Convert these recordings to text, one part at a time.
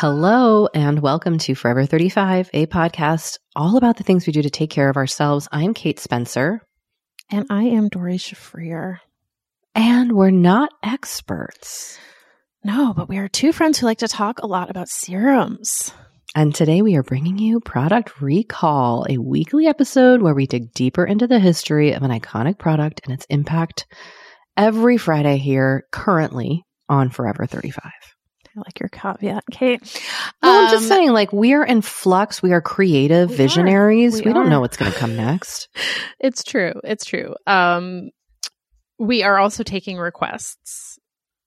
Hello and welcome to Forever 35, a podcast all about the things we do to take care of ourselves. I'm Kate Spencer. And I am Doree Shafrir. And we're not experts. No, but we are two friends who like to talk a lot about serums. And today we are bringing you Product Recall, a weekly episode where we dig deeper into the history of an iconic product and its impact every Friday here currently on Forever 35. I like your caveat, Kate. No, I'm just saying, like, we are in flux. We are creative We are. visionaries. We, We don't know what's going to come next. It's true. It's true. Um, we are also taking requests.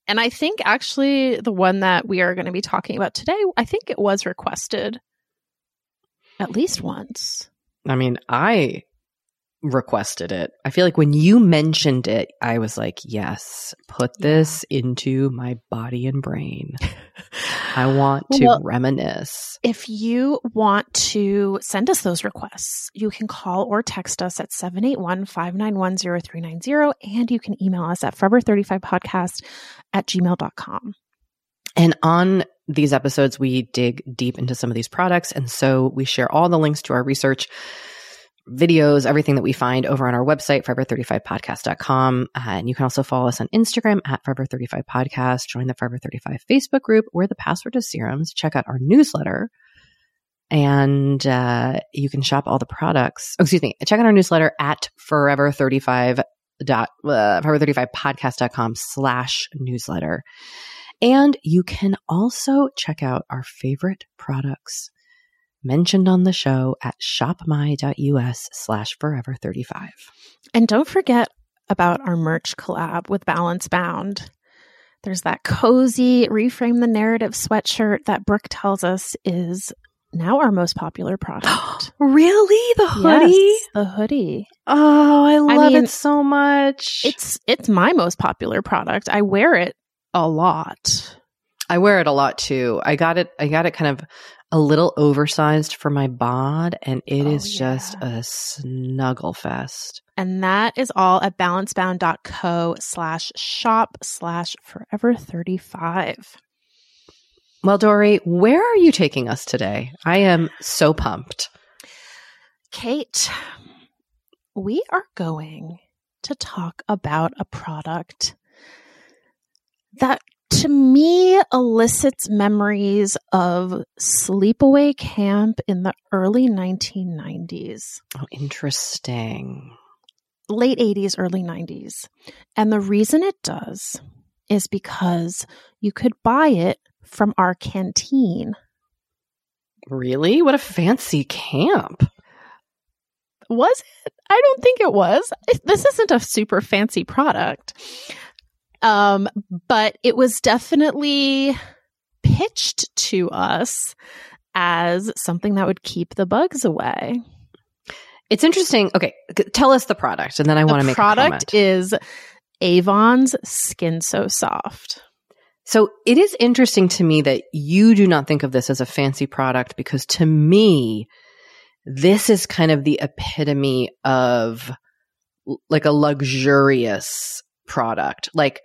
And I think actually the one that we are going to be talking about today, I think it was requested at least once. I mean, I requested it. I feel like when you mentioned it, I was like, yes, put this into my body and brain. I want to Well- reminisce. If you want to send us those requests, you can call or text us at 781 591 0390, and you can email us at forever35podcast at gmail.com. And on these episodes, we dig deep into some of these products. And so we share all the links to our research, videos, everything that we find over on our website, forever35podcast.com. Uh, and you can also follow us on Instagram at forever35podcast. Join the Forever 35 Facebook group where the password is serums. Check out our newsletter. And uh, you can shop all the products. Oh, excuse me. Check out our newsletter at forever35 dot uh, forever35podcast.com slash newsletter. And you can also check out our favorite products mentioned on the show at shopmy.us slash forever 35. And don't forget about our merch collab with Balance Bound. There's that cozy reframe the narrative sweatshirt that Brooke tells us is now our most popular product. Really? The hoodie? Yes, the hoodie. Oh, I love mean, it so much. It's it's my most popular product. I wear it a lot. I wear it a lot too. I got it I got it kind of a little oversized for my bod and it Oh, is just a snuggle fest. And that is all at balancebound.co slash shop slash forever 35. Well, Doree, where are you taking us today? I am so pumped. Kate, we are going to talk about a product that to me elicits memories of sleepaway camp in the early 1990s, Oh, interesting. late 80s, early 90s. And the reason it does is because you could buy it from our canteen. Really? What a fancy camp. Was it? I don't think it was. This isn't a super fancy product. Um, but it was definitely pitched to us as something that would keep the bugs away. It's interesting. Okay, tell us the product, and then I want to make product a comment. is Avon's Skin So Soft. so it is interesting to me that you do not think of this as a fancy product because to me, this is kind of the epitome of like a luxurious product. Like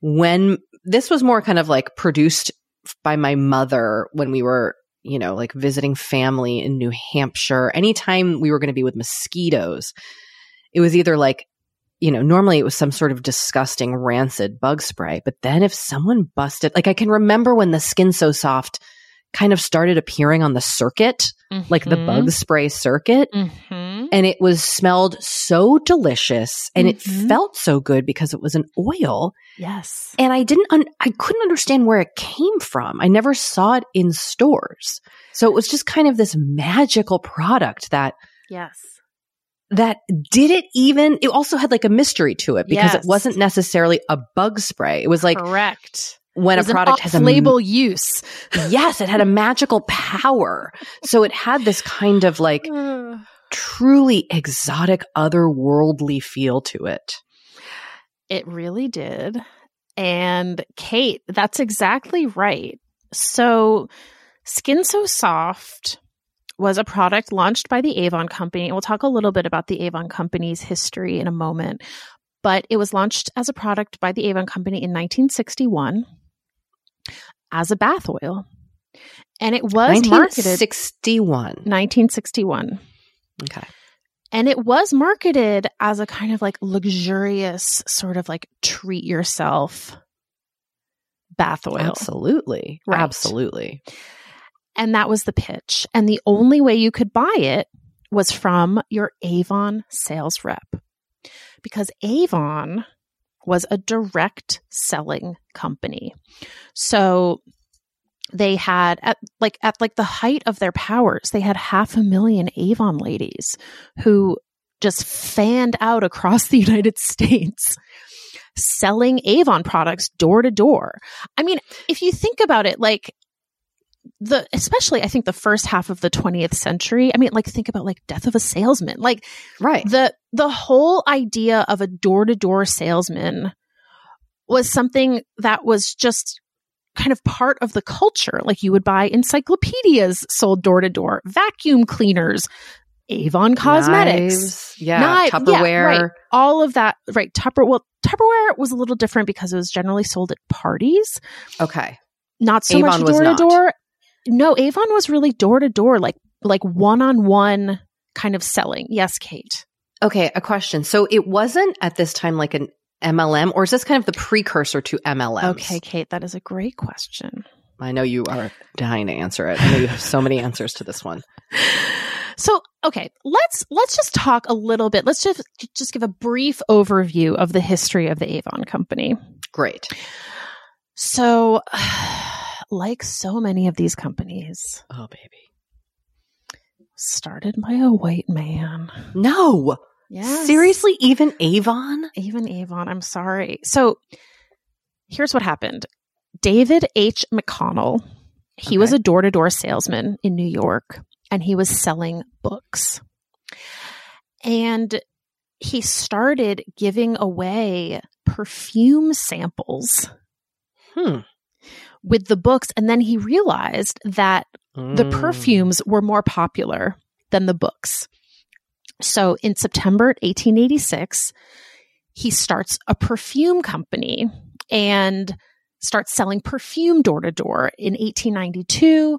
when this was more kind of like produced by my mother when we were you know, like visiting family in New Hampshire, anytime we were going to be with mosquitoes, it was either like, you know, normally it was some sort of disgusting rancid bug spray. But then if someone busted, like I can remember when the skin so soft kind of started appearing on the circuit, like the bug spray circuit. Mhm. And it was smelled so delicious and it Mhm. felt so good because it was an oil. Yes. And I didn't, un- I couldn't understand where it came from. I never saw it in stores. So it was just kind of this magical product that, Yes. that did it even, it also had like a mystery to it because Yes. it wasn't necessarily a bug spray. It was like Correct. when a It product has a label use. yes, it had a magical power. So it had this kind of like truly exotic, otherworldly feel to it. It really did. And Kate, that's exactly right. So, Skin So Soft was a product launched by the Avon Company. We'll talk a little bit about the Avon Company's history in a moment, but it was launched as a product by the Avon Company in 1961 as a bath oil. And it was marketed 1961. 1961. Okay. And it was marketed as a kind of like luxurious, sort of like treat yourself bath oil. Absolutely. Right. Absolutely. And that was the pitch. And the only way you could buy it was from your Avon sales rep. Because Avon was a direct selling company. So they had at like at like the height of their powers, they had half a million Avon ladies who just fanned out across the United States selling Avon products door to door. I mean, if you think about it, like the especially I think the first half of the 20th century, I mean, like think about like death of a salesman. Like Right. the the whole idea of a door to door salesman was something that was just kind of part of the culture. Like you would buy encyclopedias sold door to door, vacuum cleaners, Avon cosmetics. Knives, yeah. Knife- Tupperware. yeah, right. all of that right tupper well tupperware was a little different because it was generally sold at parties Okay. not so Avon much door to door. no avon was really door to door like like one-on-one kind of selling yes kate Okay. A question. So it wasn't at this time like an MLM, or is this kind of the precursor to MLM? okay kate that is a great question I know you are dying to answer it. I know you have so many answers to this one. so okay let's let's just talk a little bit let's just just give a brief overview of the history of the avon company Great. so like so many of these companies Oh, baby. started by a white man No. Yes. Seriously? Even Avon? Even Avon, I'm sorry. So here's what happened David H. McConnell, he was a door to door salesman in New York and he was selling books. And he started giving away perfume samples Hmm. with the books. And then he realized that the Mm. perfumes were more popular than the books. So in September 1886, he starts a perfume company and starts selling perfume door to door. In 1892,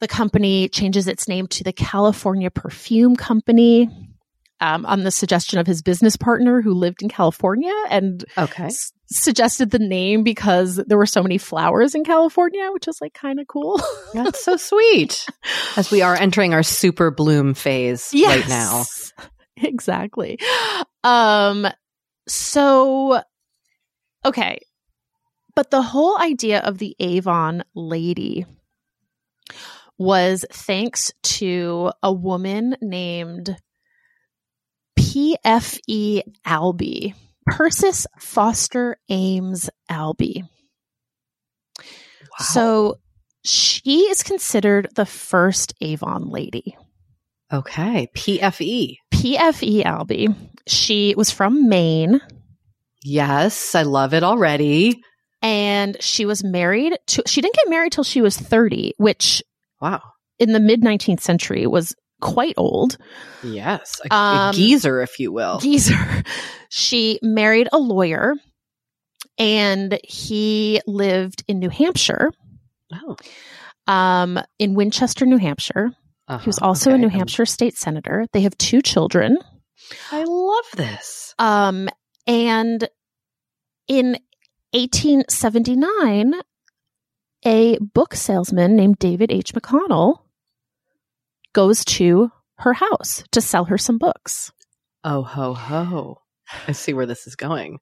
the company changes its name to the California Perfume Company um, on the suggestion of his business partner who lived in California and Okay. s- suggested the name because there were so many flowers in California, which is like kind of cool. That's so sweet. As we are entering our super bloom phase right now. Exactly. Um so okay. But the whole idea of the Avon lady was thanks to a woman named PFE Albee, Persis Foster Ames Albee. So she is considered the first Avon lady. Okay. PFE. PFE Albee. She was from Maine Yes. I love it already. and she was married to, she didn't get married till she was 30, which Wow. in the mid 19th century was quite old. Yes. A, a Um, geezer, if you will. Geezer. She married a lawyer and he lived in New Hampshire. Oh. um, in Winchester, New Hampshire. Uh-huh. He was also a okay. New Um, Hampshire state senator. They have two children. I love this. Um, and in 1879, a book salesman named David H. McConnell goes to her house to sell her some books. Oh ho ho! I see where this is going.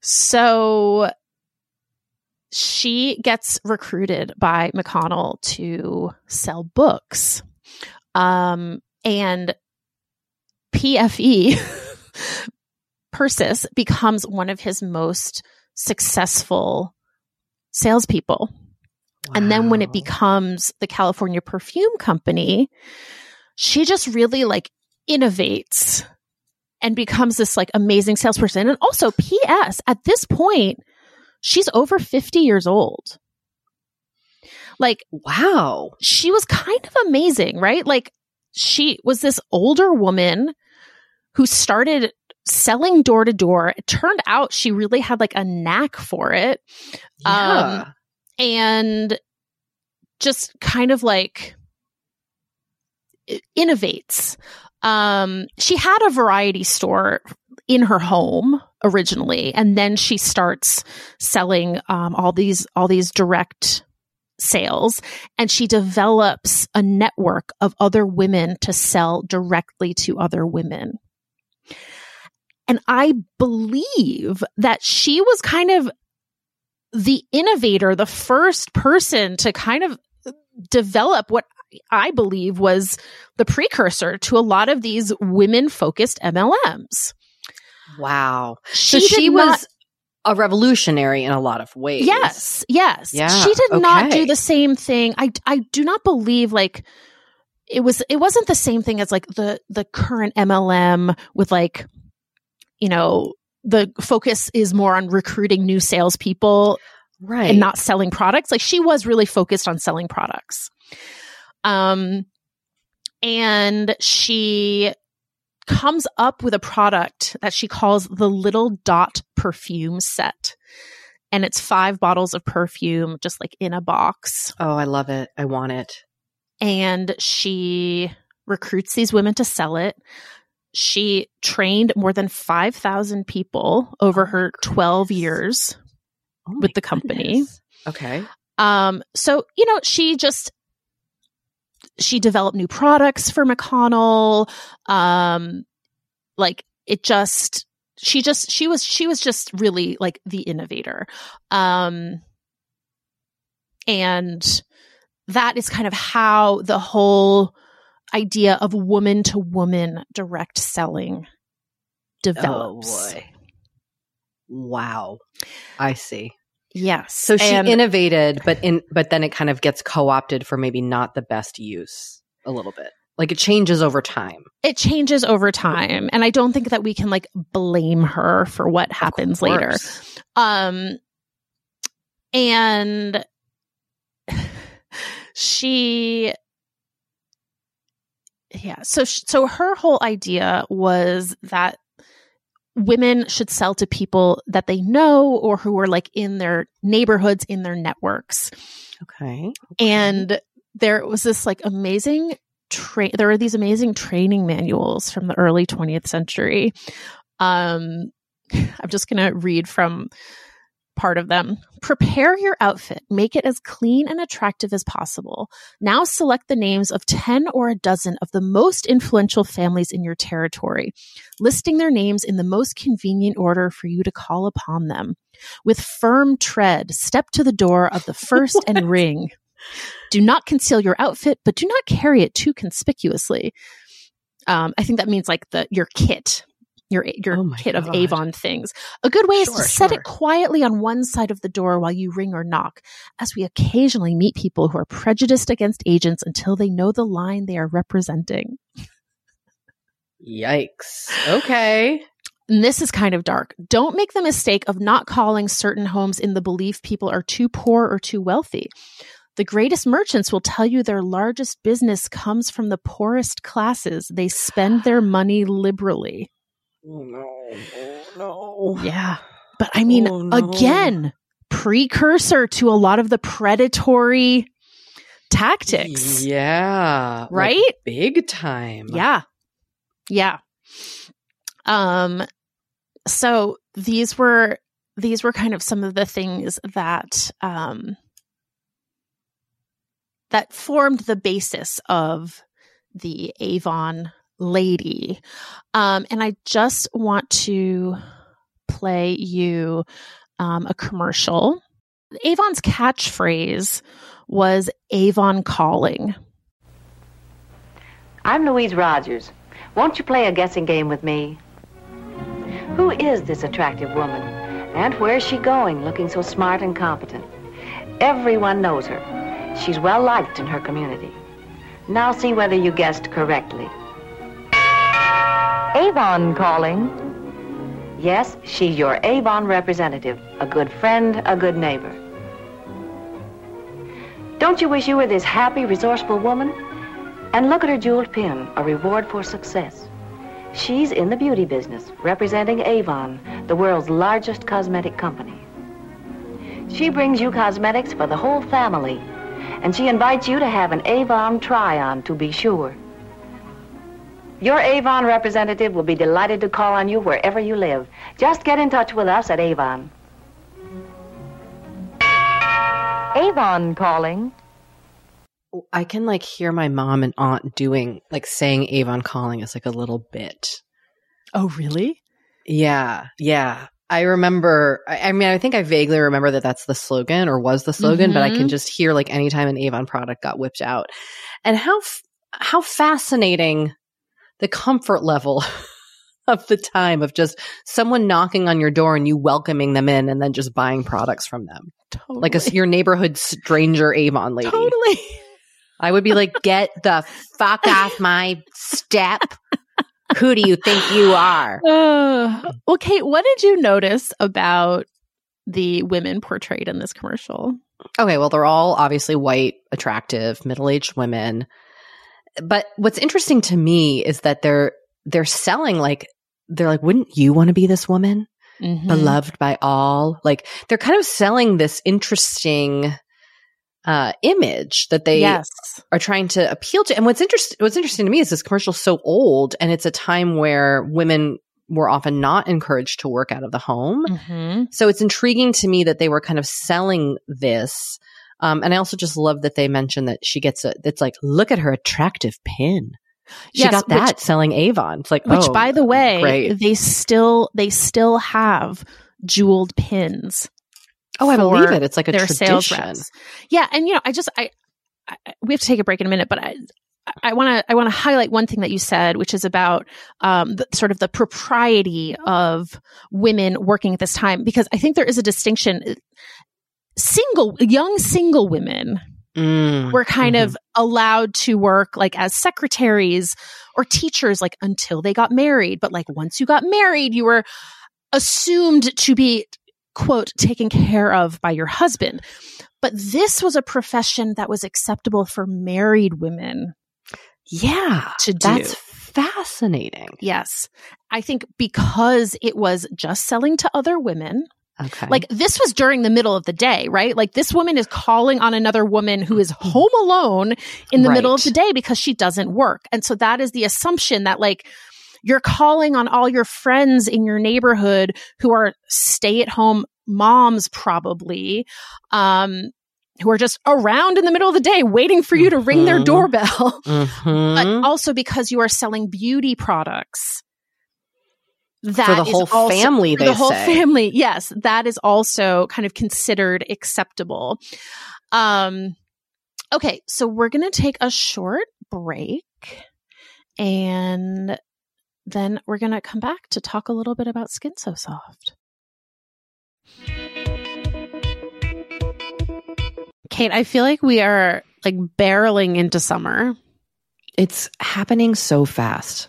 So she gets recruited by McConnell to sell books. Um, and PFE, Persis, becomes one of his most successful salespeople. And then when it becomes the California Perfume Company, she just really like innovates and becomes this like amazing salesperson. And also, P.S. at this point, she's over 50 years old. Like, wow, she was kind of amazing, right? Like, she was this older woman who started selling door to door. It turned out she really had like a knack for it yeah, Um, and just kind of like innovates. Um, she had a variety store in her home originally, and then she starts selling um, all these all these direct sales, and she develops a network of other women to sell directly to other women. And I believe that she was kind of the innovator, the first person to kind of develop what I believe was the precursor to a lot of these women focused MLMs. wow. She, so she was not- a revolutionary in a lot of ways. yes, yes. Yeah, She did not do the same thing. I, I do not believe like it was, it wasn't the same thing as like the, the current MLM with like, you know, the focus is more on recruiting new salespeople right. and not selling products. Like she was really focused on selling products. Um, and she comes up with a product that she calls the Little Dot Perfume Set. And it's five bottles of perfume just like in a box. oh, I love it. I want it. And she recruits these women to sell it. She trained more than 5,000 people over Oh her 12 goodness. years. Oh With the company. goodness. Okay. Um, so, you know, she just, she developed new products for McConnell. Um, like it just, she just, she was, she was just really like the innovator. Um, and that is kind of how the whole idea of woman to woman direct selling develops. Oh boy. Wow. I see. Yes. So she And- innovated, but in but then it kind of gets co-opted for maybe not the best use a little bit. Like it changes over time. it changes over time and i don't think that we can like blame her for what happens later um and she yeah. So sh- so her whole idea was that women should sell to people that they know or who are like in their neighborhoods in their networks. Okay. and there was this like amazing train there were these amazing training manuals from the early 20th century. Um i'm just going to read from part of them. Prepare your outfit. Make it as clean and attractive as possible. Now select the names of 10 or a dozen of the most influential families in your territory listing their names in the most convenient order for you to call upon them. With firm tread step to the door of the first and ring. Do not conceal your outfit, but do not carry it too conspicuously. Um, I think that means like the your kit, your your Oh kit of Avon things. A good way is Sure, to set it quietly on one side of the door while you ring or knock, as we occasionally meet people who are prejudiced against agents until they know the line they are representing. Yikes. Okay. And this is kind of dark. Don't make the mistake of not calling certain homes in the belief people are too poor or too wealthy. The greatest merchants will tell you their largest business comes from the poorest classes. They spend their money liberally. Oh no. Oh no. Yeah. But I mean, Oh, no. again, precursor to a lot of the predatory tactics. Yeah. Right? Like big time. Yeah. Yeah. Um so these were these were kind of some of the things that um that formed the basis of the Avon lady. Um and I just want to play you um, a commercial. Avon's catchphrase was Avon calling. I'm Louise Rogers. Won't you play a guessing game with me? Who is this attractive woman? And where is she going, looking so smart and competent? Everyone knows her. She's well liked in her community. Now see whether you guessed correctly. Avon calling. Yes, she's your Avon representative, a good friend, a good neighbor. Don't you wish you were this happy, resourceful woman? And look at her jeweled pin, a reward for success. She's in the beauty business, representing Avon, the world's largest cosmetic company. She brings you cosmetics for the whole family, and she invites you to have an Avon try-on to be sure. Your Avon representative will be delighted to call on you wherever you live. Just get in touch with us at Avon. Avon calling. I can like hear my mom and aunt doing like saying Avon calling as like a little bit. Oh, really? Yeah. Yeah. I remember, I, I mean, I think I vaguely remember that that's the slogan or was the slogan, but I can Mhm. just hear like anytime an Avon product got whipped out and how, f- how fascinating the comfort level of the time of just someone knocking on your door and you welcoming them in and then just buying products from them. Totally. Like a, your neighborhood stranger Avon lady. totally. I would be like, get the fuck off my step. Who do you think you are? Uh, well, Kate, what did you notice about the women portrayed in this commercial? Okay, well, they're all obviously white, attractive, middle-aged women. But what's interesting to me is that they're they're selling like they're like, wouldn't you want to be this woman? Mhm. Beloved by all. Like they're kind of selling this interesting uh image that they yes. are trying to appeal to. And what's interesting, what's interesting to me is this commercial's so old and it's a time where women were often not encouraged to work out of the home. hmm So it's intriguing to me that they were kind of selling this. Um, and I also just love that they mentioned that she gets a, it's like, look at her attractive pin. She Yes, got that selling Avon. It's like, Which, oh, by the way, great. they still they still have jeweled pins. Oh, I believe it. It's like a their tradition. sales reps. Yeah, and you know, I just I, I we have to take a break in a minute, but I I want to I want to highlight one thing that you said, which is about um, the, sort of the propriety of women working at this time, because I think there is a distinction. Single young single women Mm, were kind mhm. of allowed to work like as secretaries or teachers like until they got married but like once you got married you were assumed to be quote taken care of by your husband but this was a profession that was acceptable for married women yeah, to do. that's fascinating. yes i think because it was just selling to other women Okay. Like this was during the middle of the day, right? Like this woman is calling on another woman who is home alone in the middle of the day because she doesn't work. And so that is the assumption that like you're calling on all your friends in your neighborhood who are stay at home moms probably um who are just around in the middle of the day waiting for you to ring their Mhm. doorbell but Mhm. also because you are selling beauty products that for the is whole also- family, for they the whole say. family yes that is also kind of considered acceptable um okay so we're gonna take a short break and then we're gonna come back to talk a little bit about skin so soft kate i feel like we are like barreling into summer It's happening so fast.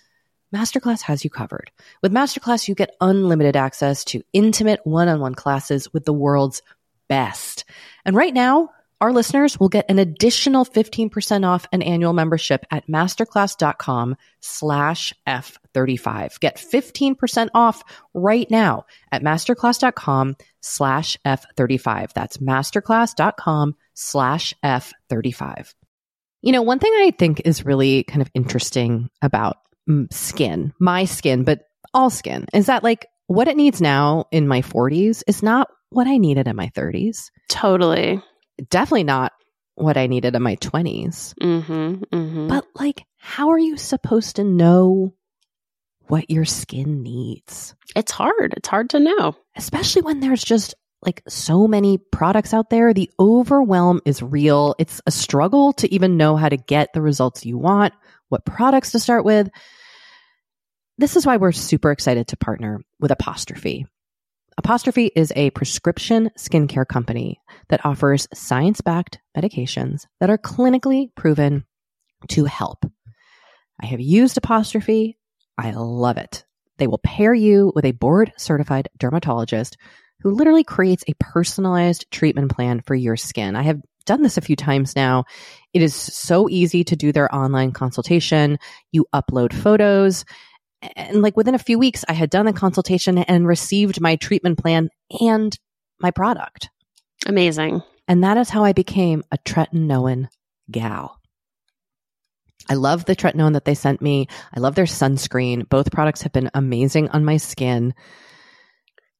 Masterclass has you covered. With Masterclass, you get unlimited access to intimate one on one classes with the world's best. And right now, our listeners will get an additional 15% off an annual membership at masterclass.com slash F35. Get 15% off right now at masterclass.com slash F35. That's masterclass.com slash F35. You know, one thing I think is really kind of interesting about skin, my skin, but all skin, is that like what it needs now in my 40s is not what I needed in my 30s. Totally definitely not what I needed in my 20s. Mm-hmm, mm-hmm. But like, how are you supposed to know what your skin needs? It's hard. It's hard to know, especially when there's just like so many products out there. The overwhelm is real. It's a struggle to even know how to get the results you want, what products to start with. This is why we're super excited to partner with Apostrophe. Apostrophe is a prescription skincare company that offers science backed medications that are clinically proven to help. I have used Apostrophe. I love it. They will pair you with a board certified dermatologist who literally creates a personalized treatment plan for your skin. I have done this a few times now. It is so easy to do their online consultation. You upload photos and like within a few weeks, I had done the consultation and received my treatment plan and my product. Amazing. And that is how I became a tretinoin gal. I love the tretinoin that they sent me. I love their sunscreen. Both products have been amazing on my skin.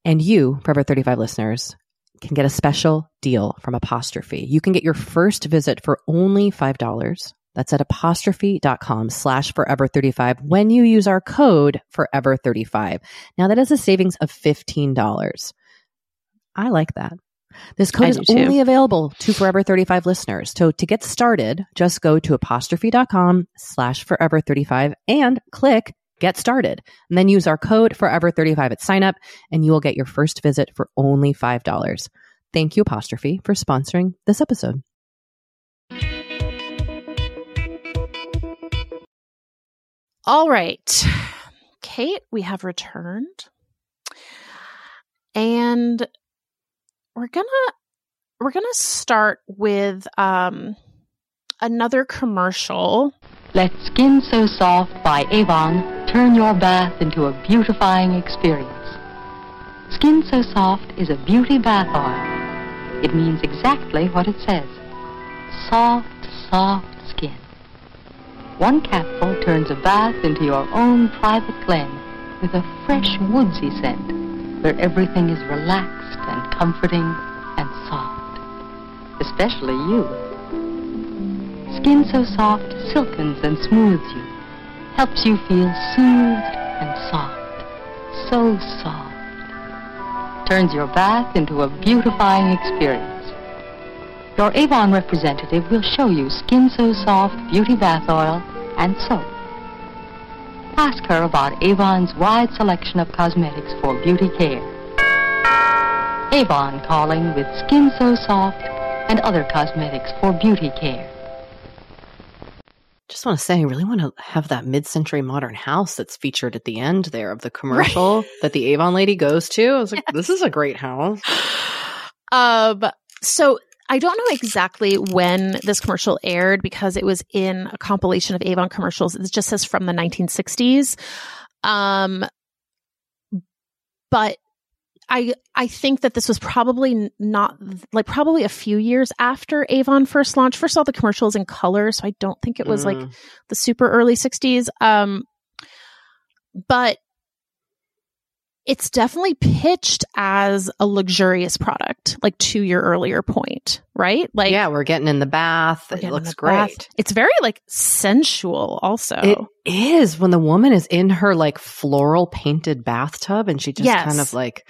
And you, Forever 35 listeners, can get a special deal from Apostrophe. You can get your first visit for only $5 that's at apostrophe.com slash forever 35 when you use our code forever 35. Now that is a savings of $15. I like that. This code is only available to Forever 35 listeners. So to get started, just go to apostrophe.com slash forever 35 and click get started. And then use our code forever 35 at sign up and you will get your first visit for only $5. Thank you, Apostrophe, for sponsoring this episode. All right. Kate, we have returned. And we're going to we're going to start with um another commercial. Let Skin So Soft by Avon turn your bath into a beautifying experience. Skin So Soft is a beauty bath oil. It means exactly what it says. Soft, soft skin. one capful turns a bath into your own private glen with a fresh woodsy scent where everything is relaxed and comforting and soft. Especially you. Skin so soft silkens and smooths you, helps you feel soothed and soft. So soft. Turns your bath into a beautifying experience. Your Avon representative will show you Skin So Soft Beauty Bath Oil and soap. Ask her about Avon's wide selection of cosmetics for beauty care. Avon calling with Skin So Soft and other cosmetics for beauty care. Just want to say, I really want to have that mid-century modern house that's featured at the end there of the commercial right. that the Avon lady goes to. I was like, yes. this is a great house. Um, so I don't know exactly when this commercial aired because it was in a compilation of Avon commercials. It just says from the 1960s. Um, but I I think that this was probably not like probably a few years after Avon first launched. First of all, the commercials in color, so I don't think it was mm. like the super early 60s. Um, but it's definitely pitched as a luxurious product, like to your earlier point, right? Like, yeah, we're getting in the bath. It looks great. bath. It's very like sensual, also. It is when the woman is in her like floral painted bathtub and she just Yes. kind of like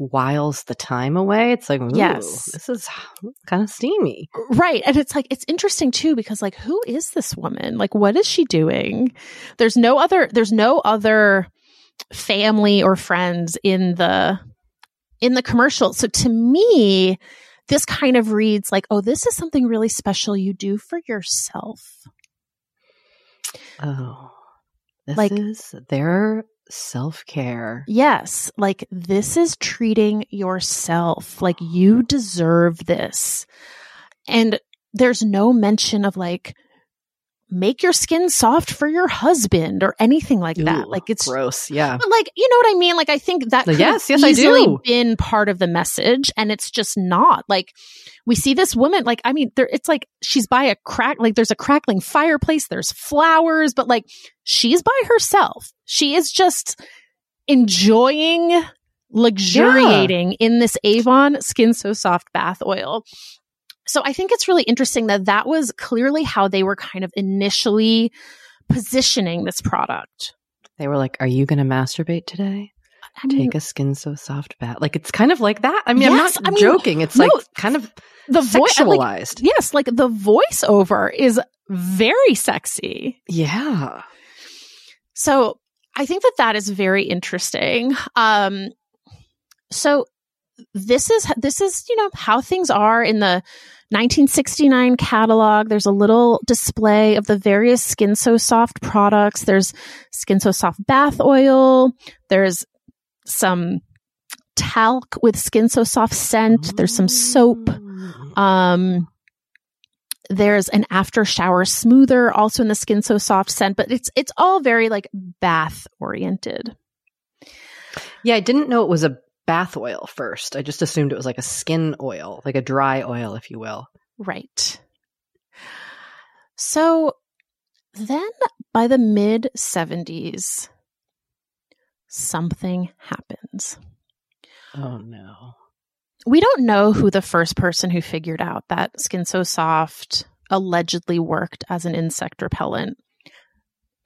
whiles the time away. It's like, Yes. this is kind of steamy. Right. And it's like, it's interesting too, because like, who is this woman? Like, what is she doing? There's no other, there's no other family or friends in the, in the commercial. So to me, this kind of reads like, oh, this is something really special you do for yourself. Oh, this Like- is their self care. Yes. Like, this is treating yourself. Like, you deserve this. And there's no mention of like, make your skin soft for your husband or anything like that. Like, it's gross. Yeah. But like, you know what I mean? Like, I think that Like, could yes, yes, I do. been part of the message, and it's just not. Like, we see this woman. Like, I mean, there. It's like she's by a crack. Like, there's a crackling fireplace. There's flowers, but like, she's by herself. She is just enjoying, luxuriating in this Avon Skin So Soft bath oil. So I think it's really interesting that that was clearly how they were kind of initially positioning this product. They were like, Are you going to masturbate today? I mean, Take a skin so soft bath. Like, it's kind of like that. I mean, Yes, I'm not I not mean, joking. It's no, like kind of the voice like, sexualized. yes like the voiceover is very sexy yeah. so i think that that is very interesting um so this is this is you know how things are in the 1969 catalog. There's a little display of the various skin so soft products. There's skin so soft bath oil. There's some talc with skin so soft scent. There's some soap. Mm. Um, there's an after shower smoother also in the skin so soft scent, but it's it's all very like bath oriented. Yeah, I didn't know it was a bath oil first. I just assumed it was like a skin oil, like a dry oil, if you will. Right. So then by the mid 70s, something happens. Oh no. We don't know who the first person who figured out that Skin So Soft allegedly worked as an insect repellent.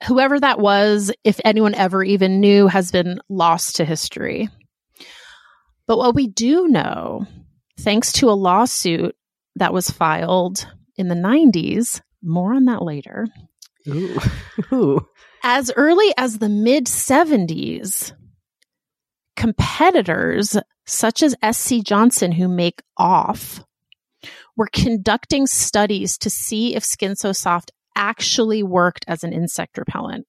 Whoever that was, if anyone ever even knew, has been lost to history. But what we do know, thanks to a lawsuit that was filed in the 90s, more on that later, Ooh. Ooh. as early as the mid 70s, competitors such as SC Johnson, who make off, were conducting studies to see if Skin So Soft actually worked as an insect repellent.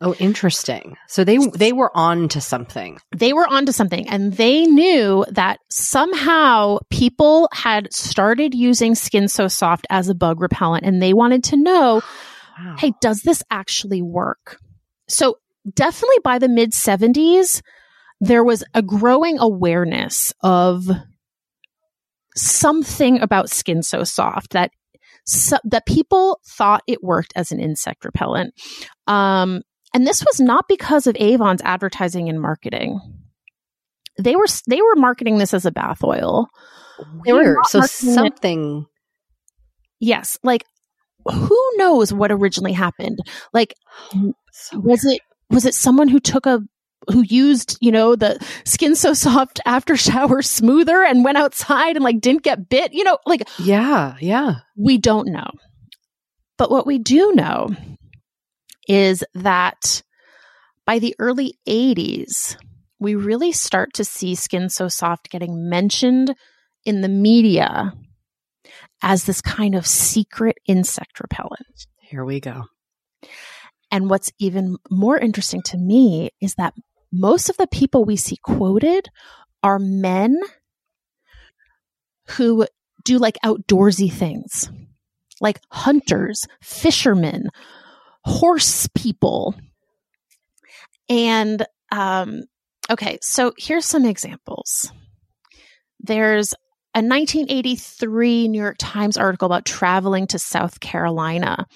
Oh, interesting. So they they were on to something. They were on to something and they knew that somehow people had started using Skin So Soft as a bug repellent and they wanted to know Wow. hey, does this actually work? So, definitely by the mid 70s, there was a growing awareness of something about skin so soft that so, that people thought it worked as an insect repellent. Um, and this was not because of Avon's advertising and marketing. They were they were marketing this as a bath oil. They were Weird. So marketing it- something Yes, like who knows what originally happened? Like so was it was it someone who took a who used you know the skin so soft after shower smoother and went outside and like didn't get bit you know like Yeah, yeah. we don't know but what we do know is that by the early 80s we really start to see skin so soft getting mentioned in the media as this kind of secret insect repellent Here we go. and what's even more interesting to me is that most of the people we see quoted are men who do like outdoorsy things, like hunters, fishermen, horse people. And, um, okay, so here's some examples. There's a 1983 New York Times article about traveling to South Carolina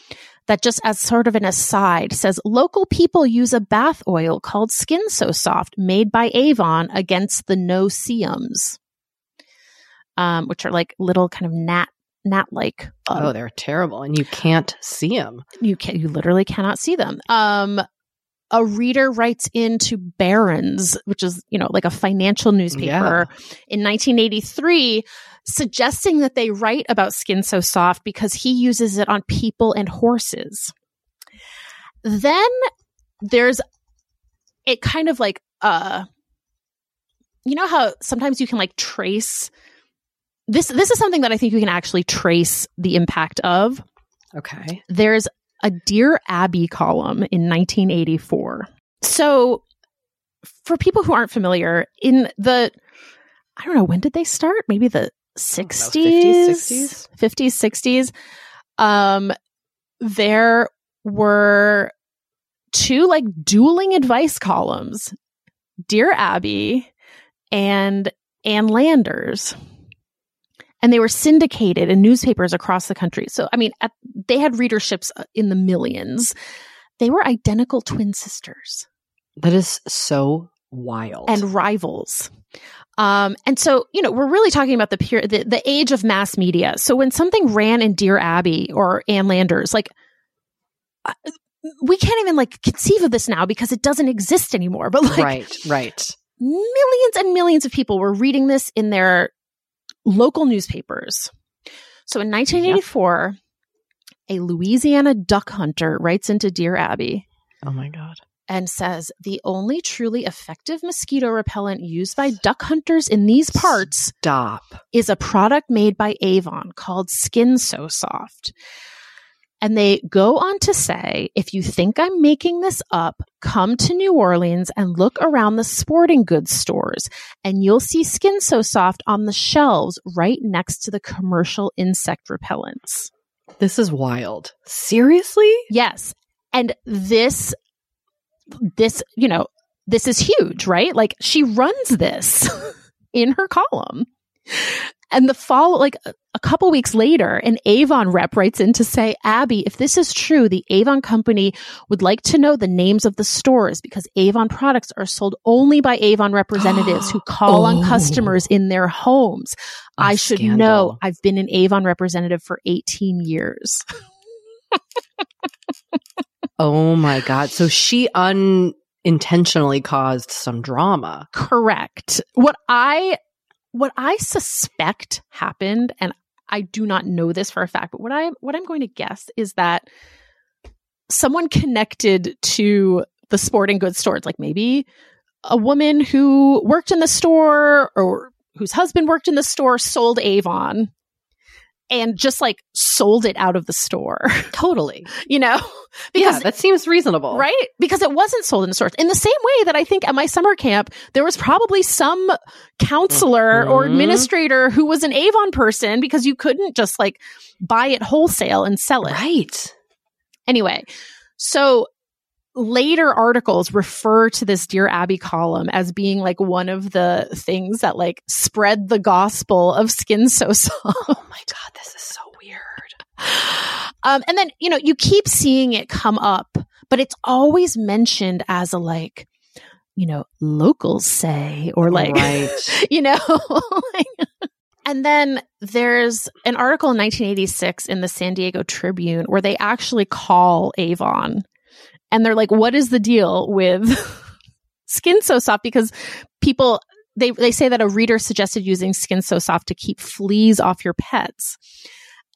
that just as sort of an aside says local people use a bath oil called Skin So Soft made by Avon against the no-see-ums, um, which are like little kind of gnat gnat like. Um, oh, they're terrible, and you can't see them. you can you literally cannot see them. Um, a reader writes into Barron's, which is you know like a financial newspaper, in 1983, suggesting that they write about Skin So Soft because he uses it on people and horses. Then there's it kind of like uh you know how sometimes you can like trace this this is something that I think you can actually trace the impact of Okay. there's a Dear Abby column in 1984. So, for people who aren't familiar, in the, I don't know, when did they start? Maybe the 60s, 50s, 50s, 60s. Um, there were two like dueling advice columns Dear Abby and Ann Landers and they were syndicated in newspapers across the country. So, I mean, at, they had readerships uh, in the millions. They were identical twin sisters That is so wild. and rivals. Um, and so, you know, we're really talking about the pure, the, the age of mass media. So when something ran in Dear Abby or Ann Landers, like, uh, we can't even like conceive of this now because it doesn't exist anymore. But like, right, right. millions and millions of people were reading this in their local newspapers. So in 1984, a Louisiana duck hunter writes into Dear Abby Oh my god. and says the only truly effective mosquito repellent used by duck hunters in these parts Stop. is a product made by Avon called Skin So Soft. And they go on to say, if you think I'm making this up, come to New Orleans and look around the sporting goods stores and you'll see Skin So Soft on the shelves right next to the commercial insect repellents. This is wild. Seriously? Yes. And this, this, you know, this is huge, right? Like she runs this in her column. And the fall, like a, couple weeks later, an Avon rep writes in to say, Abby, if this is true, the Avon company would like to know the names of the stores because Avon products are sold only by Avon representatives who call on Oh. customers in their homes. I should scandal. know. I've been an Avon representative for 18 years. Oh my god. So she unintentionally caused some drama. Correct. What I what I suspect happened and I do not know this for a fact, but what I what I'm going to guess is that someone connected to the sporting goods stores like maybe a woman who worked in the store or whose husband worked in the store sold Avon and just like sold it out of the store, Totally. you know? yeah, that seems reasonable. Right? Because it wasn't sold in the stores. In the same way that I think at my summer camp, there was probably some counselor or Mhm. administrator who was an Avon person because you couldn't just like buy it wholesale and sell it. Right. Anyway, so later articles refer to this Dear Abby column as being like one of the things that like spread the gospel of skin so soft. Oh my god, this is so weird. Um, and then, you know, you keep seeing it come up, but it's always mentioned as a like, you know, locals say, or like, right. you know, like- and then there's an article in 1986 in the San Diego Tribune where they actually call Avon and they're like, what is the deal with skin so soft? Because people, they, they say that a reader suggested using skin so soft to keep fleas off your pets.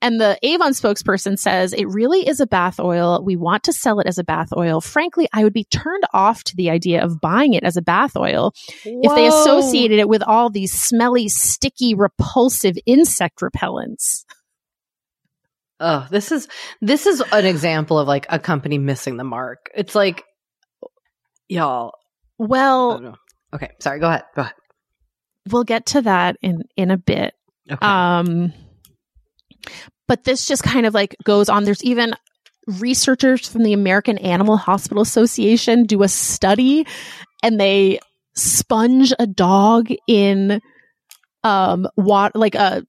And the Avon spokesperson says it really is a bath oil. We want to sell it as a bath oil. Frankly, I would be turned off to the idea of buying it as a bath oil if they associated it with all these smelly, sticky, repulsive insect repellents. Oh, this is this is an example of like a company missing the mark. It's like y'all. Well. Okay, sorry. Go ahead. Go ahead. we'll get to that in in a bit. Okay. Um, but this just kind of like goes on. There's even researchers from the American Animal Hospital Association do a study and they sponge a dog in um water like a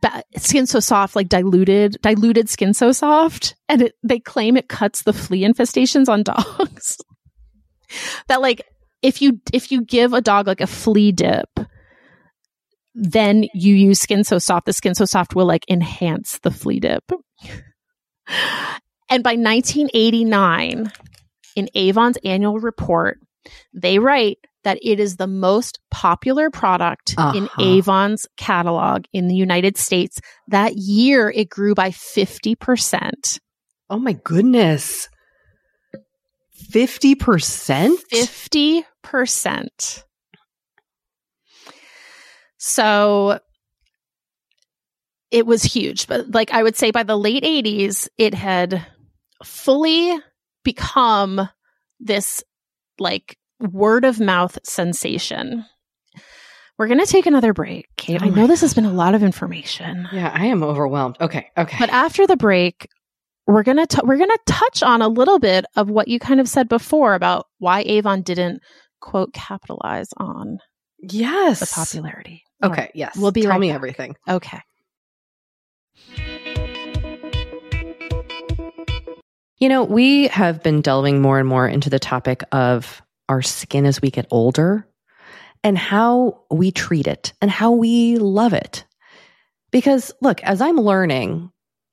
ba- skin so soft, like diluted, diluted skin so soft, and it, they claim it cuts the flea infestations on dogs. that like if you if you give a dog like a flea dip, then you use skin so soft. The skin so soft will like enhance the flea dip. and by 1989, in Avon's annual report, they write that it is the most popular product in Uh-huh. Avon's catalog in the United States. That year, it grew by 50%. Oh my goodness. 50%? 50%. So it was huge. But like I would say by the late 80s, it had fully become this like word of mouth sensation. We're going to take another break. Kate. Oh I know this has been a lot of information. Yeah, I am overwhelmed. Okay, okay. But after the break, we're gonna t- we're gonna touch on a little bit of what you kind of said before about why Avon didn't quote capitalize on yes. the popularity. Okay, yes. We'll be Tell right me back. everything. Okay. You know, we have been delving more and more into the topic of our skin as we get older and how we treat it and how we love it. Because look, as I'm learning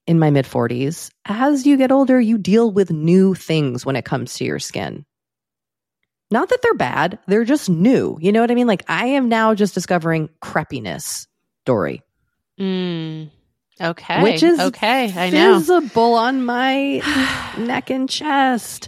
in my mid 40s, as you get older, you deal with new things when it comes to your skin. Not that they're bad, they're just new. You know what I mean? Like I am now just discovering crepiness, Doree. Mm. Okay. Which is okay. I know. visible on my neck and chest.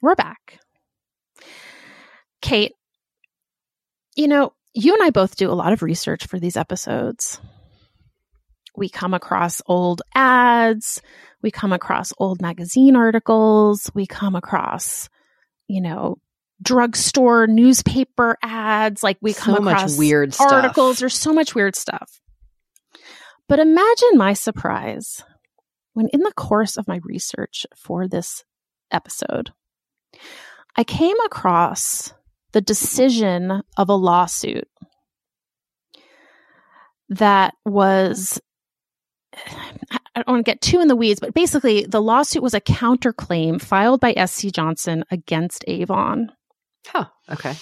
We're back. Kate, you know, you and I both do a lot of research for these episodes. We come across old ads, we come across old magazine articles, we come across, you know, drugstore newspaper ads, like we come So much across weird stuff. articles. There's so much weird stuff. But imagine my surprise when in the course of my research for this episode, I came across the decision of a lawsuit that was I don't want to get too in the weeds, but basically the lawsuit was a counterclaim filed by SC Johnson against Avon. Huh. Okay.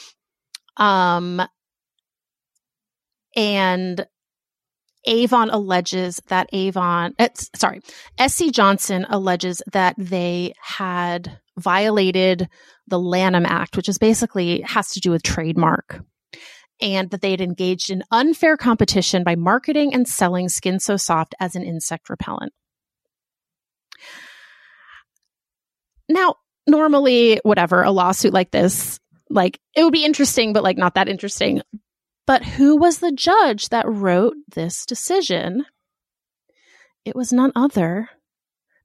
Um, and Avon alleges that Avon, eh, it's, sorry, SC Johnson alleges that they had violated the Lanham Act, which is basically has to do with trademark, and that they had engaged in unfair competition by marketing and selling Skin So Soft as an insect repellent. Now, normally, whatever, a lawsuit like this, like it would be interesting, but like not that interesting. But who was the judge that wrote this decision? It was none other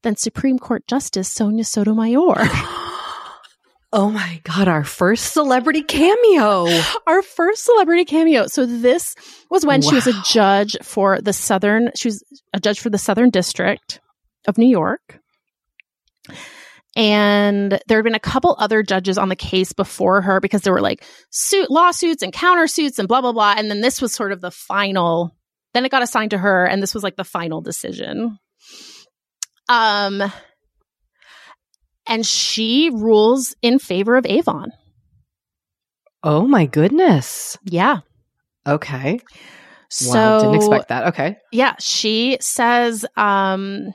than Supreme Court Justice Sonia Sotomayor. oh my God, our first celebrity cameo. Our first celebrity cameo. So this was when she was a judge for the Southern, she was a judge for the Southern District of New York. And there had been a couple other judges on the case before her because there were like suit lawsuits and countersuits and blah blah blah. And then this was sort of the final. Then it got assigned to her, and this was like the final decision. Um, and she rules in favor of Avon. Oh my goodness. Yeah. Okay. So wow. Didn't expect that. Okay. Yeah, she says um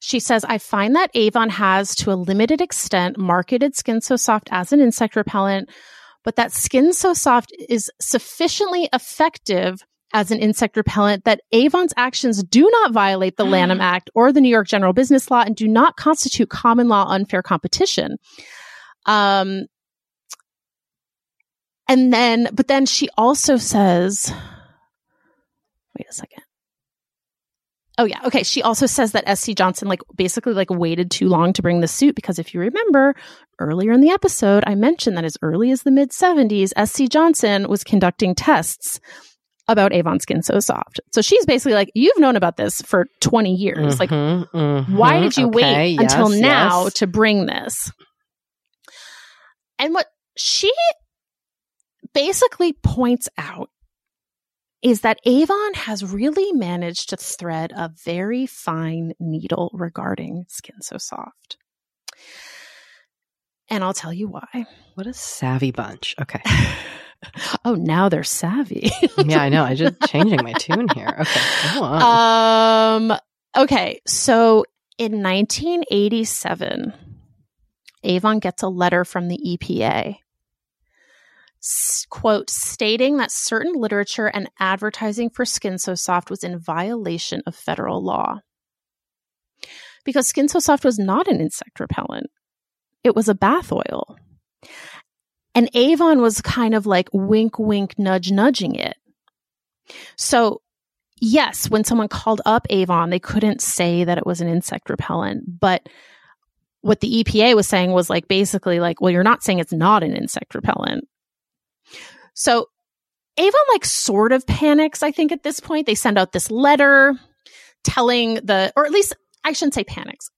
she says I find that Avon has to a limited extent marketed Skin So Soft as an insect repellent, but that Skin So Soft is sufficiently effective as an insect repellent that Avon's actions do not violate the Lanham Act or the New York General Business Law and do not constitute common law unfair competition. Um and then but then she also says wait a second. Oh yeah. Okay. She also says that SC Johnson like basically like waited too long to bring the suit because if you remember earlier in the episode, I mentioned that as early as the mid 70s, SC Johnson was conducting tests about Avon Skin So Soft. So she's basically like, you've known about this for 20 years. Like, Mhm, mhm. why did you Okay, wait until now yes. to bring this? And what she basically points out is that Avon has really managed to thread a very fine needle regarding Skin So Soft. And I'll tell you why. What a savvy bunch. Okay. oh, now they're savvy. yeah, I know. I'm just changing my tune here. Okay. Go on. Um. Okay. So in 1987, Avon gets a letter from the EPA, quote, stating that certain literature and advertising for Skin So Soft was in violation of federal law. Because Skin So Soft was not an insect repellent, it was a bath oil. And Avon was kind of like wink, wink, nudge, nudging it. So yes, when someone called up Avon, they couldn't say that it was an insect repellent. But what the EPA was saying was like basically like, well, you're not saying it's not an insect repellent. So Avon like sort of panics, I think, at this point. They send out this letter telling the, or at least I shouldn't say panics.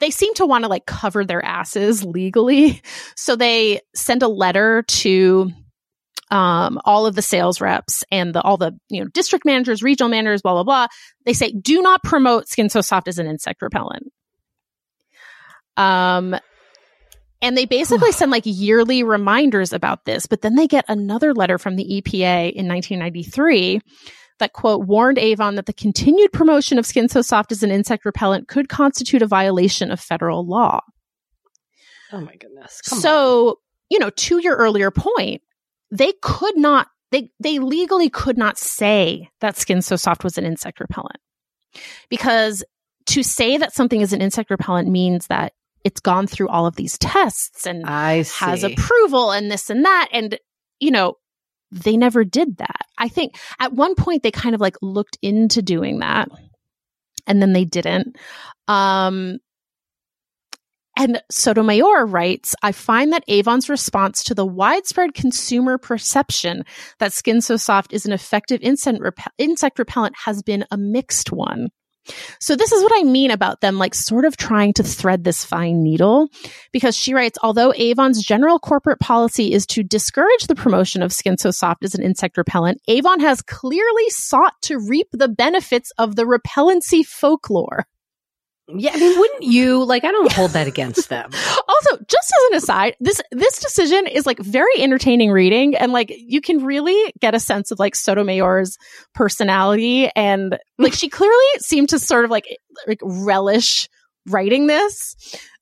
They seem to want to like cover their asses legally. So they send a letter to um, all of the sales reps and the, all the you know district managers, regional managers, blah blah blah. They say do not promote Skin So Soft as an insect repellent. Um, and they basically send like yearly reminders about this, but then they get another letter from the EPA in 1993 that quote warned Avon that the continued promotion of Skin So Soft as an insect repellent could constitute a violation of federal law. oh my goodness. Come on. so, you know, to your earlier point, they could not they they legally could not say that skin so soft was an insect repellent. Because to say that something is an insect repellent means that it's gone through all of these tests and has approval and this and that and you know they never did that. I think at one point they kind of like looked into doing that and then they didn't. Um and Sotomayor writes, I find that Avon's response to the widespread consumer perception that Skin So Soft is an effective insect, insect repellent has been a mixed one. So this is what I mean about them like sort of trying to thread this fine needle because she writes, although Avon's general corporate policy is to discourage the promotion of Skin So Soft as an insect repellent, Avon has clearly sought to reap the benefits of the repellency folklore. Yeah, I mean, wouldn't you like? I don't hold that against them. also, just as an aside, this this decision is like very entertaining reading, and like you can really get a sense of like Sotomayor's personality, and like she clearly seemed to sort of like like relish writing this.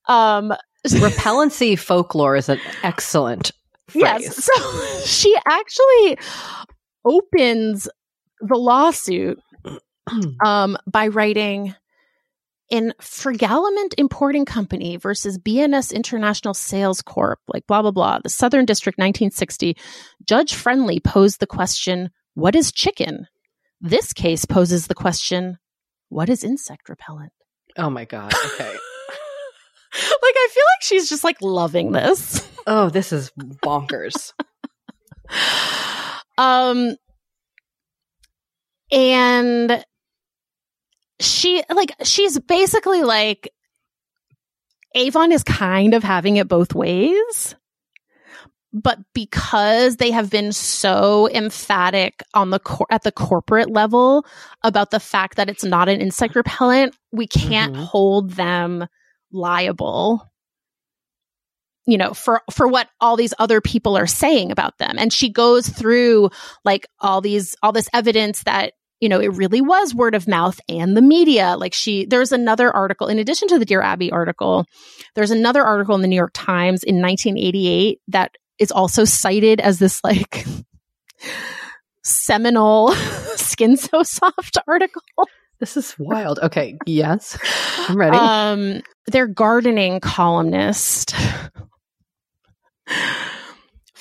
Um, Repellency folklore is an excellent phrase. yes, so she actually opens the lawsuit um, by writing in Frigaliment Importing Company versus BNS International Sales Corp, like blah, blah, blah, the Southern District 1960, Judge Friendly posed the question, What is chicken? This case poses the question, What is insect repellent? Oh my god. Okay. like, I feel like she's just like loving this. oh, this is bonkers. um, and she like she's basically like Avon is kind of having it both ways. But because they have been so emphatic on the cor- at the corporate level about the fact that it's not an insect repellent, we can't Mhm. hold them liable you know for for what all these other people are saying about them and she goes through like all these all this evidence that you know it really was word of mouth and the media like she there's another article in addition to the dear abby article there's another article in the new york times in 1988 that is also cited as this like seminal skin so soft article This is wild. Okay. Yes. I'm ready. um, their gardening columnist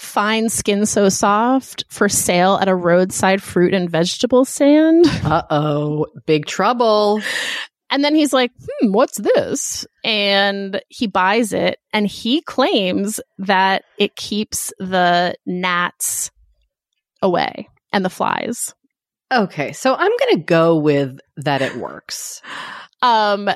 finds skin so soft for sale at a roadside fruit and vegetable stand. uh oh. Big trouble. And then he's like, hmm, what's this? And he buys it and he claims that it keeps the gnats away and the flies. Okay. So I'm going to go with that it works. Um,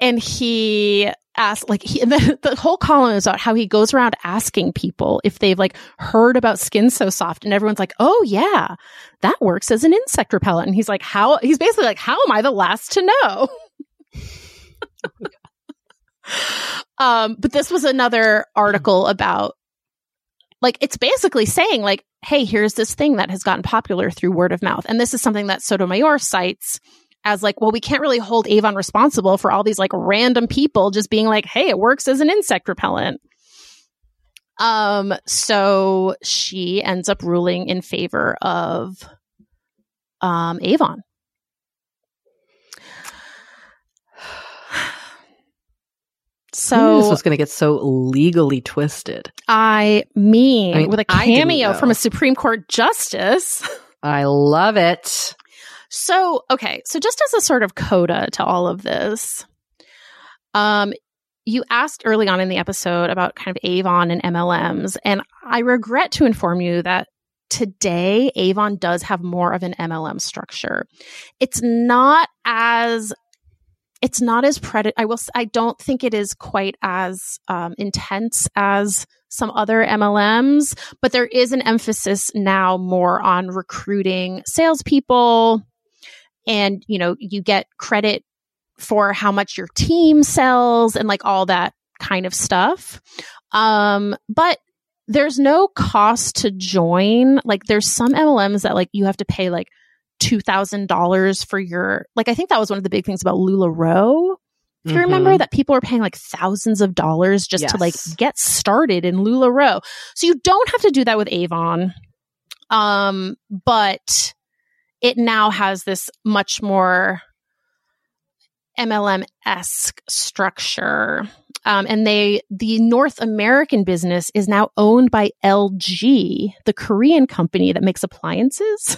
and he asks, like, he, the, the whole column is about how he goes around asking people if they've like heard about Skin So Soft, and everyone's like, "Oh yeah, that works as an insect repellent." And he's like, "How?" He's basically like, "How am I the last to know?" um, but this was another article about, like, it's basically saying like, "Hey, here's this thing that has gotten popular through word of mouth," and this is something that Sotomayor cites as like, well, we can't really hold Avon responsible for all these like random people just being like, hey, it works as an insect repellent. Um, so she ends up ruling in favor of um Avon. Knew this So was going to get so legally twisted. I mean, I mean, with a cameo from a Supreme Court justice. I love it. So, okay. So just as a sort of coda to all of this, um, you asked early on in the episode about kind of Avon and MLMs, and I regret to inform you that today Avon does have more of an MLM structure. It's not as it's not as pred. I will. I don't think it is quite as um, intense as some other MLMs, but there is an emphasis now more on recruiting salespeople, and you know you get credit for how much your team sells and like all that kind of stuff. Um, but there's no cost to join. Like there's some MLMs that like you have to pay like two thousand dollars for your like I think that was one of the big things about Lula LuLaRoe. If you remember Mhm. that people are paying like thousands of dollars just to like get started in LuLaRoe. So you don't have to do that with Avon. Um, but it now has this much more MLM esque structure. Um, and they, the North American business is now owned by LG, the Korean company that makes appliances.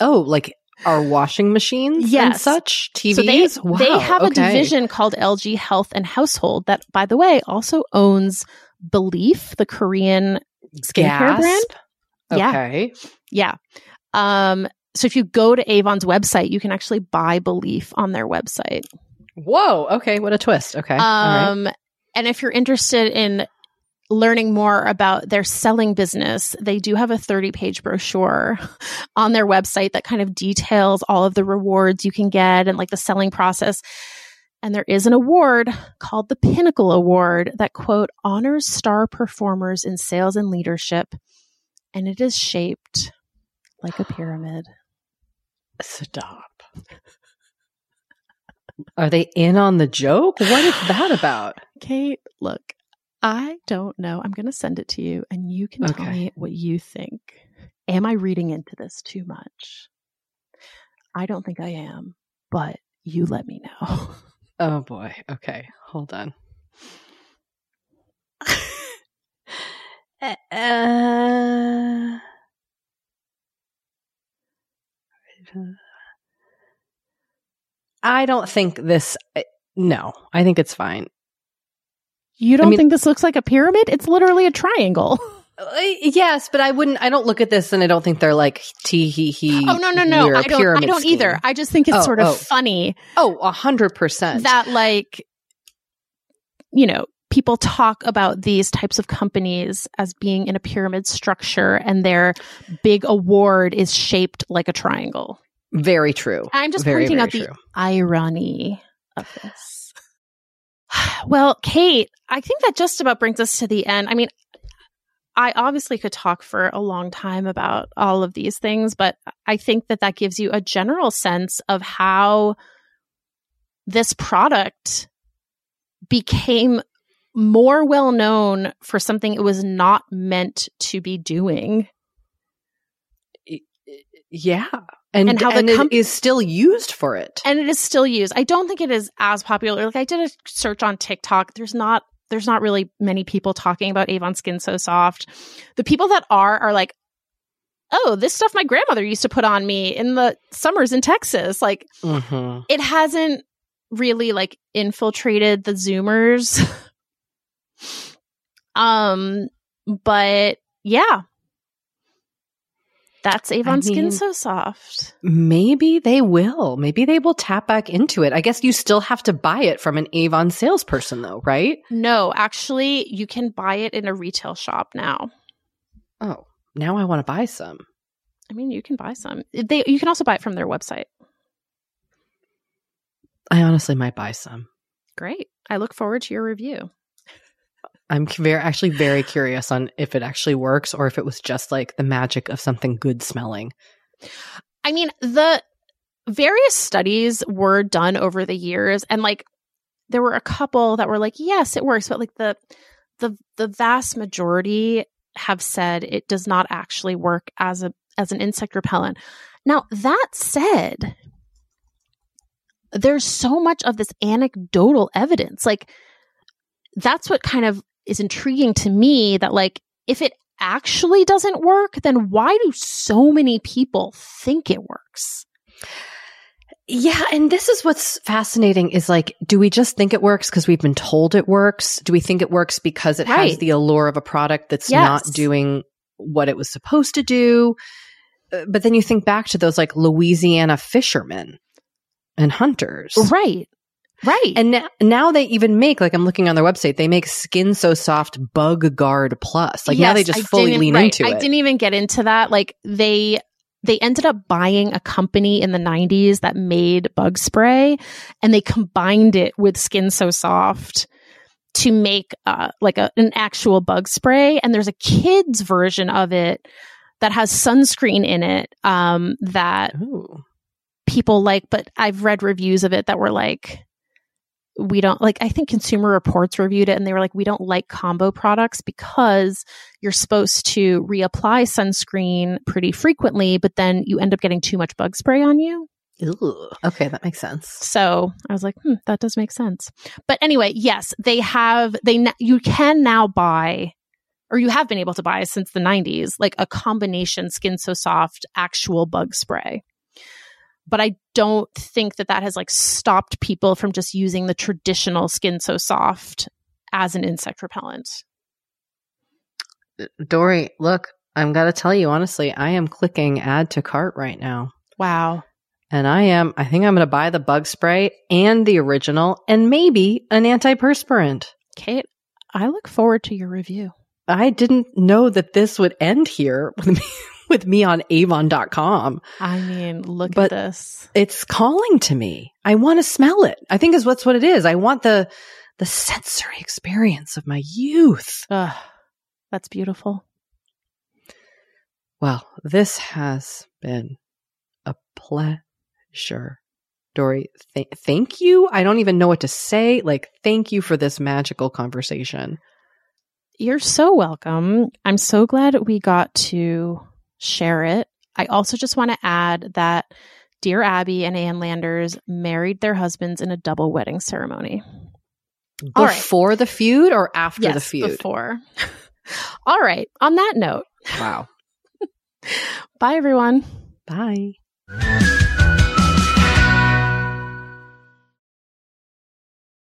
Oh, like our washing machines and such? TVs? So they, wow. they have a division called LG Health and Household that, by the way, also owns belif, the Korean skincare Gasp. brand. Yeah. Okay. Yeah. Um, So if you go to Avon's website, you can actually buy belif on their website. Whoa. Okay. What a twist. Okay. All right. Um, and if you're interested in learning more about their selling business, they do have a 30 page brochure on their website that kind of details all of the rewards you can get and like the selling process. And there is an award called the Pinnacle Award that quote honors star performers in sales and leadership. And it is shaped like a pyramid. Stop. Are they in on the joke? What is that about? Kate, look, I don't know. I'm going to send it to you and you can tell me what you think. Am I reading into this too much? I don't think I am, but you let me know. Oh boy. Okay. Hold on. Uh, I don't think this. No, I think it's fine. You don't mean- think this looks like a pyramid? It's literally a triangle. Uh, Yes, but I wouldn't. I don't look at this and I don't think they're like tee hee hee. oh no, no, no. I don't I don't either. I just think it's Oh, sort of oh. funny Oh, a hundred percent. that like you know, people talk about these types of companies as being in a pyramid structure and their big award is shaped like a triangle. very true. I'm just Very, pointing very out the irony of this. Well, Kate, I think that just about brings us to the end. I mean, I obviously could talk for a long time about all of these things, but I think that that gives you a general sense of how this product became more well known for something it was not meant to be doing. Yeah, and And how the and it com- is still used for it. and it is still used. I don't think it is as popular. Like I did a search on TikTok. There's not there's not really many people talking about Avon Skin So Soft. The people that are are like, oh, this stuff my grandmother used to put on me in the summers in Texas. Like hmm it hasn't really like infiltrated the Zoomers. um, but yeah. That's Avon Skin mean- So Soft. Maybe they will. Maybe they will tap back into it. I guess you still have to buy it from an Avon salesperson, though, right? No, actually, you can buy it in a retail shop now. Oh, now I want to buy some. I mean, you can buy some. They you can also buy it from their website. I honestly might buy some. Great. I look forward to your review. I'm very, actually very curious on if it actually works or if it was just like the magic of something good smelling. I mean, the various studies were done over the years and like there were a couple that were like, yes, it works, but like the the the vast majority have said it does not actually work as a as an insect repellent. Now, that said, there's so much of this anecdotal evidence. Like that's what kind of is intriguing to me that like if it actually doesn't work, then why do so many people think it works? Yeah, and this is what's fascinating is like, do we just think it works because we've been told it works? Do we think it works because it has the allure of a product that's Yes. not doing what it was supposed to do? Uh, But then you think back to those like Louisiana fishermen and hunters. Right. Right. And now, now they even make, like I'm looking on their website, they make Skin So Soft Bug Guard Plus. Like now they just I fully lean right. into I it. I didn't even get into that. Like they they ended up buying a company in the 90s that made bug spray and they combined it with Skin So Soft to make uh like a, an actual bug spray and there's a kids version of it that has sunscreen in it um that Ooh. people like, but I've read reviews of it that were like, we don't like, I think Consumer Reports reviewed it and they were like, we don't like combo products because you're supposed to reapply sunscreen pretty frequently, but then you end up getting too much bug spray on you. Ooh. Okay, that makes sense. So I was like, hmm, that does make sense. But anyway, yes, they have, they, n- you can now buy, or you have been able to buy since the 90s, like a combination Skin So Soft actual bug spray. But I don't think that that has like stopped people from just using the traditional Skin So Soft as an insect repellent. Uh, Doree, look, I'm going to tell you honestly, I am clicking add to cart right now. Wow. And I am, I think I'm going to buy the bug spray and the original and maybe an antiperspirant. Kate, I look forward to your review. I didn't know that this would end here with me, with me on avon.com. I mean, look But- at this. It's calling to me. I want to smell it. I think is what's what it is. I want the, the sensory experience of my youth. Ugh, that's beautiful. Well, this has been a pleasure. Doree, th- thank you. I don't even know what to say. Like, thank you for this magical conversation. You're so welcome. I'm so glad we got to share it. I also just want to add that Dear Abby and Ann Landers married their husbands in a double wedding ceremony. All right. Before the feud or after yes, the feud? before. All right. On that note, Wow. bye everyone. Bye.